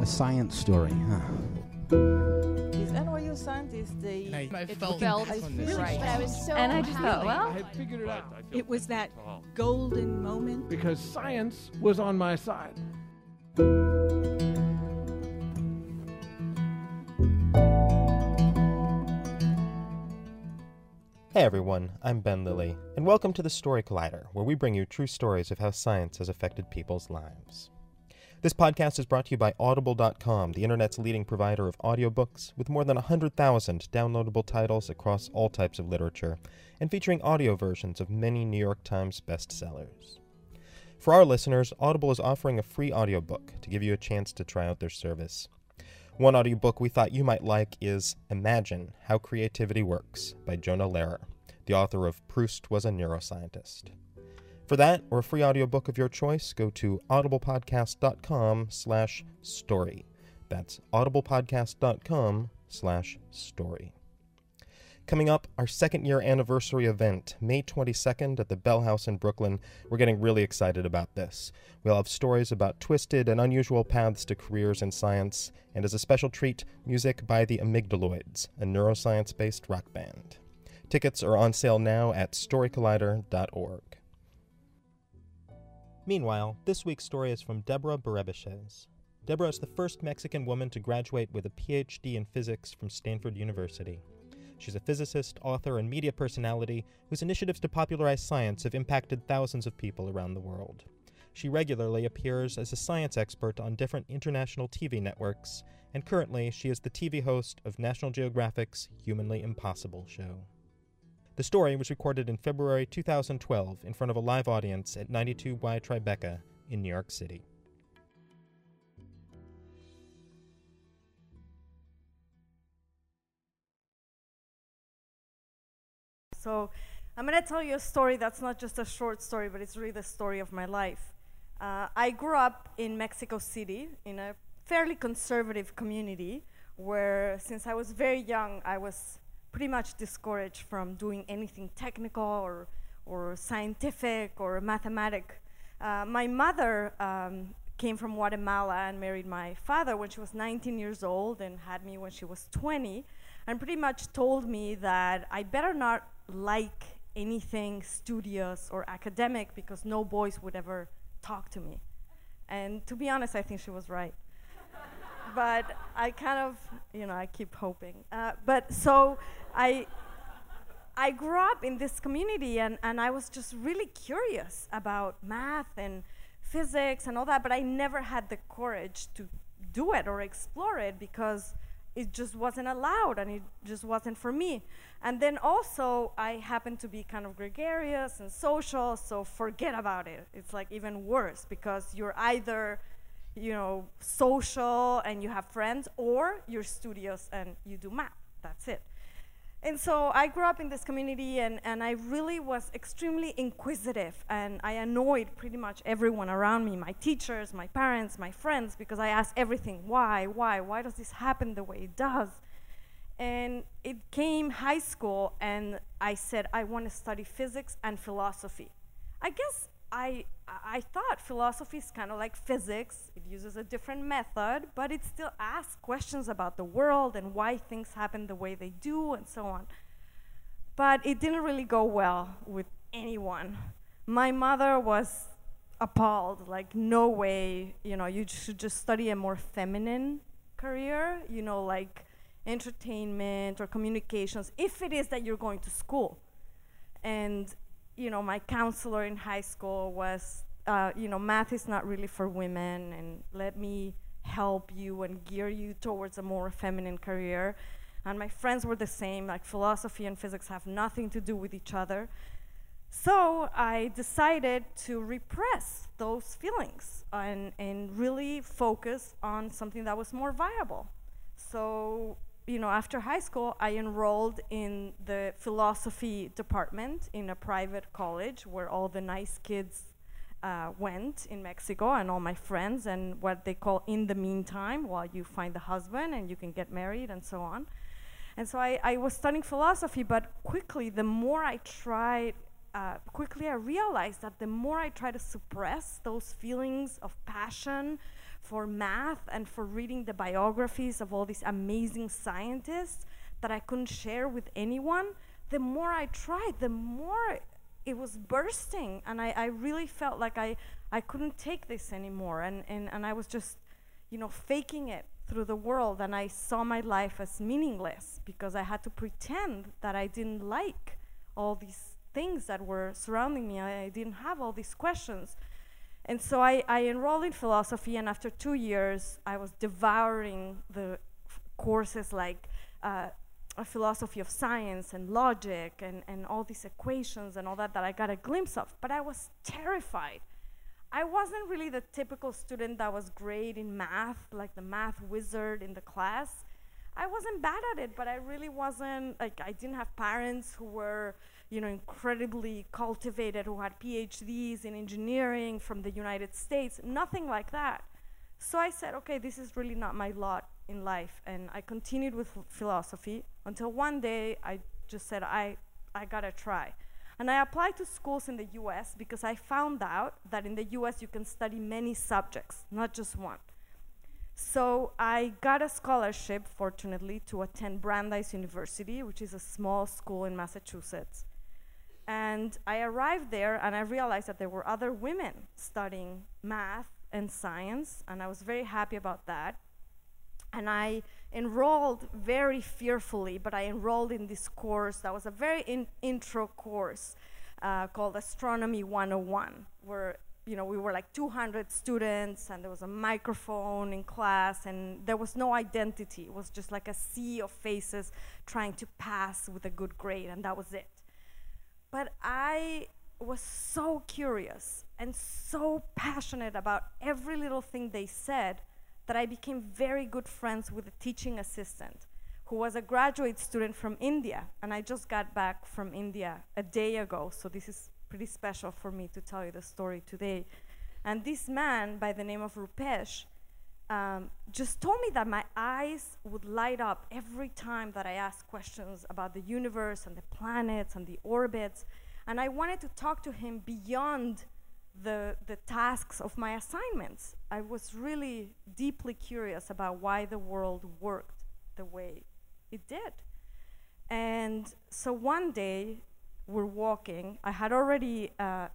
A science story, huh? These NYU scientists, they And I it felt felt on this. really Right. But I was so And I just thought, well, I figured it out. It was that golden moment. Because science was on my side. Hey everyone, I'm Ben Lillie, and welcome to the Story Collider, where we bring you true stories of how science has affected people's lives. This podcast is brought to you by Audible.com, the internet's leading provider of audiobooks, with more than 100,000 downloadable titles across all types of literature, and featuring audio versions of many New York Times bestsellers. For our listeners, Audible is offering a free audiobook to give you a chance to try out their service. One audiobook we thought you might like is Imagine How Creativity Works by Jonah Lehrer, the author of Proust Was a Neuroscientist. For that or a free audiobook of your choice, go to audiblepodcast.com slash story. That's audiblepodcast.com slash story. Coming up, our second year anniversary event, May 22nd at the Bell House in Brooklyn. We're getting really excited about this. We'll have stories about twisted and unusual paths to careers in science, and as a special treat, music by the Amygdaloids, a neuroscience based rock band. Tickets are on sale now at storycollider.org. Meanwhile, this week's story is from Deborah Berebichez. Deborah is the first Mexican woman to graduate with a PhD in physics from Stanford University. She's a physicist, author, and media personality whose initiatives to popularize science have impacted thousands of people around the world. She regularly appears as a science expert on different international TV networks, and currently she is the TV host of National Geographic's Humanly Impossible show. The story was recorded in February 2012 in front of a live audience at 92Y Tribeca in New York City. So I'm going to tell you a story that's not just a short story, but it's really the story of my life. Uh, I grew up in Mexico City in a fairly conservative community where, since I was very young, I was pretty much discouraged from doing anything technical or, or scientific or mathematic. Uh, my mother um, came from Guatemala and married my father when she was 19 years old and had me when she was 20, and pretty much told me that I better not like anything studious or academic because no boys would ever talk to me. And to be honest, I think she was right. But I kind of, you know, I keep hoping. Uh, but so I, I grew up in this community and, and I was just really curious about math and physics and all that, but I never had the courage to do it or explore it because it just wasn't allowed and it just wasn't for me. And then also, I happen to be kind of gregarious and social, so forget about it. It's like even worse because you're either, you know, social and you have friends, or you're and you do math. That's it. And so I grew up in this community, and, and I really was extremely inquisitive, and I annoyed pretty much everyone around me my teachers, my parents, my friends because I asked everything why, why, why does this happen the way it does? And it came high school, and I said, I want to study physics and philosophy. I guess I, I thought philosophy is kind of like physics. It uses a different method, but it still asks questions about the world and why things happen the way they do and so on. But it didn't really go well with anyone. My mother was appalled, like, no way, you know, you should just study a more feminine career, you know, like entertainment or communications, if it is that you're going to school. And you know, my counselor in high school was, uh, you know, math is not really for women, and let me help you and gear you towards a more feminine career. And my friends were the same, like philosophy and physics have nothing to do with each other. So I decided to repress those feelings and, and really focus on something that was more viable. So you know, after high school, I enrolled in the philosophy department in a private college where all the nice kids uh, went in Mexico and all my friends, and what they call in the meantime, while you find the husband and you can get married and so on. And so I, I was studying philosophy, but quickly, the more I tried, uh, quickly I realized that the more I try to suppress those feelings of passion for math and for reading the biographies of all these amazing scientists that I couldn't share with anyone, the more I tried, the more it was bursting. And I, I really felt like I, I couldn't take this anymore. And, and, and I was just, you know, faking it through the world. And I saw my life as meaningless because I had to pretend that I didn't like all these things that were surrounding me. I, I didn't have all these questions. And so I, I enrolled in philosophy, and after two years, I was devouring the courses like uh, a philosophy of science and logic and, and all these equations and all that that I got a glimpse of. But I was terrified. I wasn't really the typical student that was great in math, like the math wizard in the class. I wasn't bad at it, but I really wasn't, like, I didn't have parents who were you know, incredibly cultivated, who had PhDs in engineering from the United States, nothing like that. So I said, okay, this is really not my lot in life. And I continued with philosophy until one day I just said, I, I gotta try. And I applied to schools in the US because I found out that in the US you can study many subjects, not just one. So I got a scholarship, fortunately, to attend Brandeis University, which is a small school in Massachusetts. And I arrived there and I realized that there were other women studying math and science, and I was very happy about that. And I enrolled very fearfully, but I enrolled in this course that was a very in intro course uh, called Astronomy 101, where you know we were like 200 students, and there was a microphone in class, and there was no identity. It was just like a sea of faces trying to pass with a good grade, and that was it. But I was so curious and so passionate about every little thing they said that I became very good friends with a teaching assistant who was a graduate student from India. And I just got back from India a day ago, so this is pretty special for me to tell you the story today. And this man, by the name of Rupesh, um, just told me that my eyes would light up every time that I asked questions about the universe and the planets and the orbits. And I wanted to talk to him beyond the, the tasks of my assignments. I was really deeply curious about why the world worked the way it did. And so one day, we're walking. I had already, uh,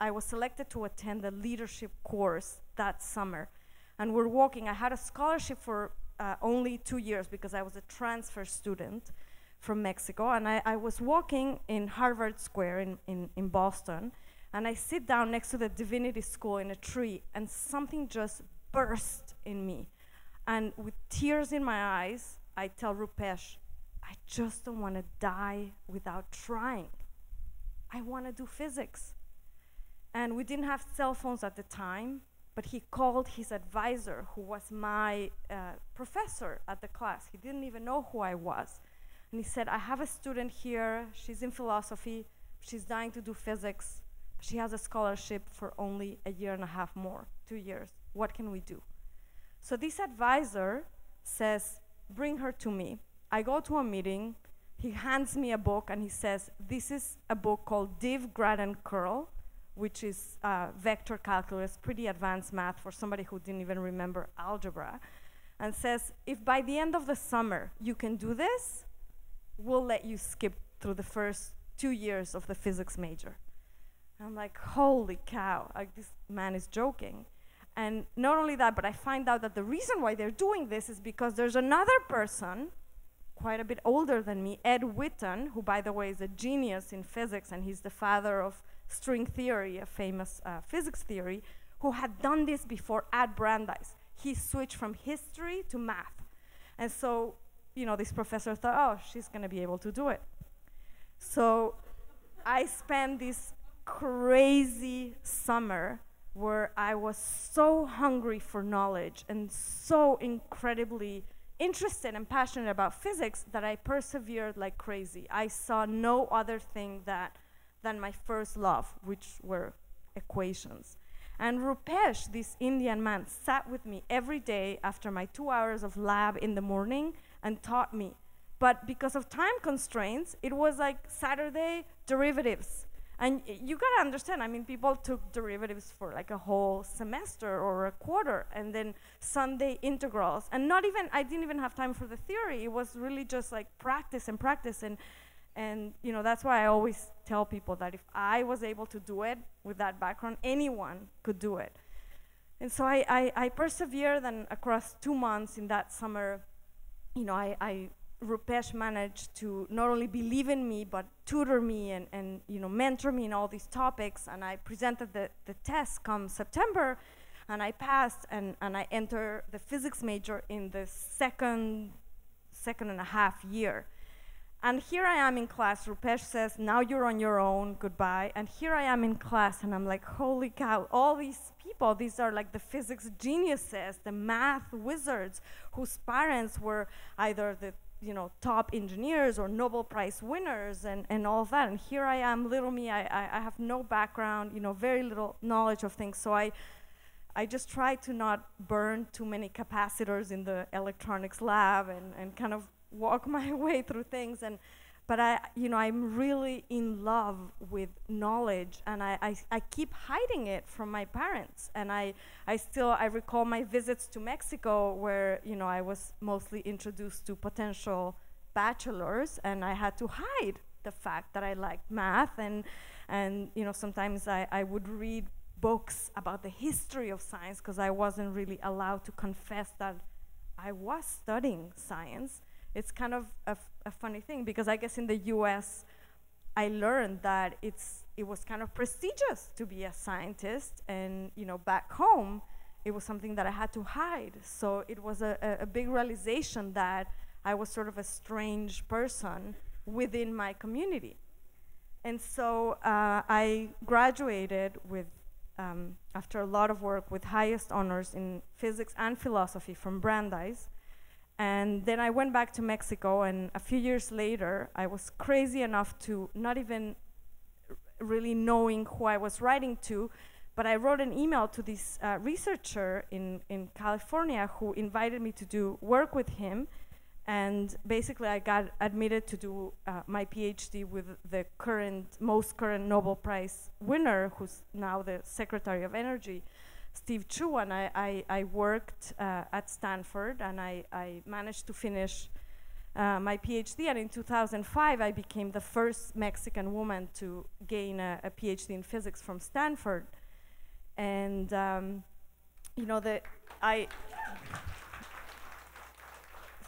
I was selected to attend the leadership course that summer and we're walking. I had a scholarship for uh, only two years because I was a transfer student from Mexico, and I, I was walking in Harvard Square in, in, in Boston, and I sit down next to the Divinity School in a tree, and something just burst in me. And with tears in my eyes, I tell Rupesh, I just don't want to die without trying. I want to do physics. And we didn't have cell phones at the time, but he called his advisor, who was my uh, professor at the class. He didn't even know who I was. And he said, I have a student here, she's in philosophy, she's dying to do physics. She has a scholarship for only a year and a half more, two years. What can we do? So this advisor says, Bring her to me. I go to a meeting. He hands me a book and he says, This is a book called Div, Grad, and Curl which is uh, vector calculus, pretty advanced math for somebody who didn't even remember algebra, and says, if by the end of the summer you can do this, we'll let you skip through the first two years of the physics major. I'm like, holy cow, like this man is joking. And not only that, but I find out that the reason why they're doing this is because there's another person, quite a bit older than me, Ed Witten, who, by the way, is a genius in physics, and he's the father of string theory, a famous uh, physics theory, who had done this before at Brandeis. He switched from history to math. And so, you know, this professor thought, oh, she's going to be able to do it. So I spent this crazy summer where I was so hungry for knowledge and so incredibly interested and passionate about physics that I persevered like crazy. I saw no other thing that than my first love, which were equations. And Rupesh, this Indian man, sat with me every day after my two hours of lab in the morning and taught me. But because of time constraints, it was like Saturday derivatives. And you gotta understand, I mean, people took derivatives for like a whole semester or a quarter, and then Sunday integrals. And not even, I didn't even have time for the theory. It was really just like practice and practice. And, and you know, that's why I always tell people that if I was able to do it with that background, anyone could do it. And so I, I, I persevered, and across two months in that summer, you know, I, I Rupesh managed to not only believe in me but tutor me and, and you know mentor me in all these topics and I presented the, the test come September and I passed and, and I entered the physics major in the second second and a half year. And here I am in class. Rupesh says, Now you're on your own, goodbye. And here I am in class, and I'm like, Holy cow, all these people, these are like the physics geniuses, the math wizards, whose parents were either the you know, top engineers or Nobel Prize winners and, and all that. And here I am, little me, I, I, I have no background, you know, very little knowledge of things. So I, I just try to not burn too many capacitors in the electronics lab and, and kind of walk my way through things. And, but I, you know, I'm really in love with knowledge, and I, I, I keep hiding it from my parents. And I, I still, I recall my visits to Mexico, where you know I was mostly introduced to potential bachelors, and I had to hide the fact that I liked math, and, and you know, sometimes I, I would read books about the history of science because I wasn't really allowed to confess that I was studying science it's kind of a, funny thing because I guess in the U.S. I learned that it's it was kind of prestigious to be a scientist, and you know back home it was something that I had to hide. So it was a, a, a big realization that I was sort of a strange person within my community. And so uh, I graduated with, um, after a lot of work, with highest honors in physics and philosophy from Brandeis. And then I went back to Mexico, and a few years later, I was crazy enough to not even really knowing who I was writing to, but I wrote an email to this uh, researcher in, in California who invited me to do work with him. And basically, I got admitted to do uh, my PhD with the current, most current Nobel Prize winner, who's now the Secretary of Energy. Steve Chu, and I, I, I worked uh, at Stanford, and I, I managed to finish uh, my PhD. And in 2005, I became the first Mexican woman to gain a, a PhD in physics from Stanford. And um, you know that I.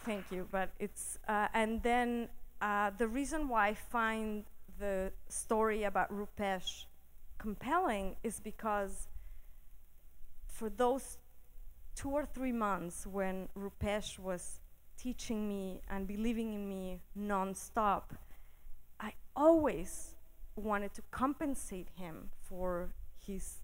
thank you, but it's uh, and then uh, the reason why I find the story about Rupesh compelling is because for those two or three months when Rupesh was teaching me and believing in me nonstop, I always wanted to compensate him for his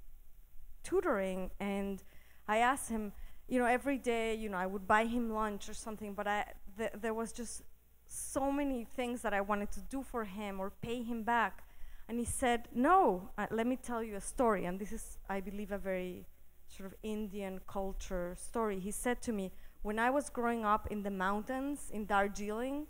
tutoring. And I asked him, you know, every day, you know, I would buy him lunch or something, but I, th- there was just so many things that I wanted to do for him or pay him back. And he said, No, uh, let me tell you a story. And this is, I believe, a very sort of Indian culture story. He said to me, when I was growing up in the mountains in Darjeeling,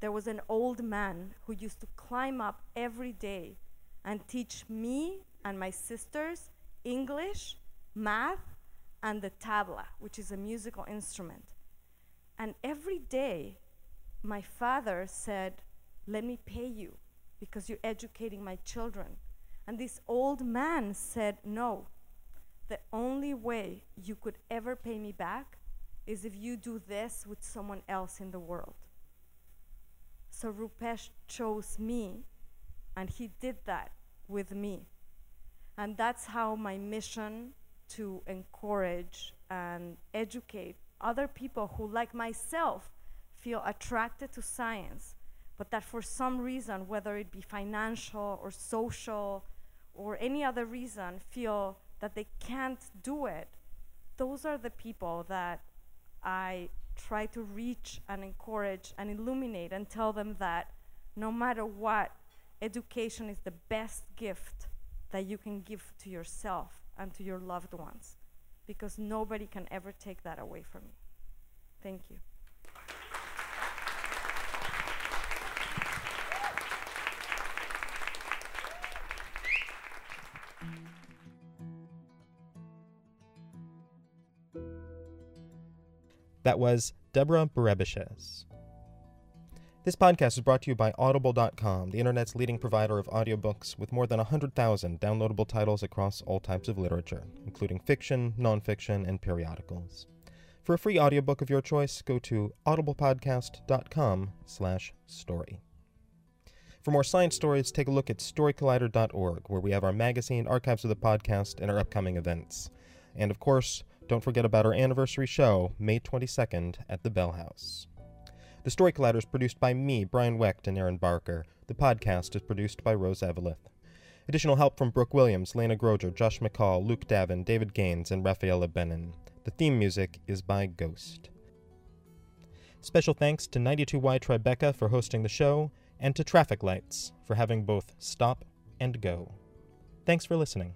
there was an old man who used to climb up every day and teach me and my sisters English, math, and the tabla, which is a musical instrument. And every day, my father said, Let me pay you because you're educating my children. And this old man said, No, the only way you could ever pay me back is if you do this with someone else in the world. So Rupesh chose me, and he did that with me. And that's how my mission to encourage and educate other people who, like myself, feel attracted to science, but that for some reason, whether it be financial or social or any other reason, feel that they can't do it, those are the people that I try to reach and encourage and illuminate and tell them that no matter what, education is the best gift that you can give to yourself and to your loved ones because nobody can ever take that away from you. Thank you. That was Deborah Berebichez. This podcast is brought to you by Audible.com, the internet's leading provider of audiobooks with more than 100,000 downloadable titles across all types of literature, including fiction, nonfiction, and periodicals. For a free audiobook of your choice, go to audiblepodcast.com slash story. For more science stories, take a look at storycollider.org, where we have our magazine, archives of the podcast, and our upcoming events. And of course, don't forget about our anniversary show, May 22nd, at the Bell House. The Story Collider is produced by me, Brian Wecht, and Erin Barker. The podcast is produced by Rose Eveleth. Additional help from Brooke Williams, Lena Groeger, Josh McCall, Luke Davin, David Gaines, and Rafaela Benin. The theme music is by Ghost. Special thanks to 92Y Tribeca for hosting the show, and to Traffic Lights for having both stop and go. Thanks for listening.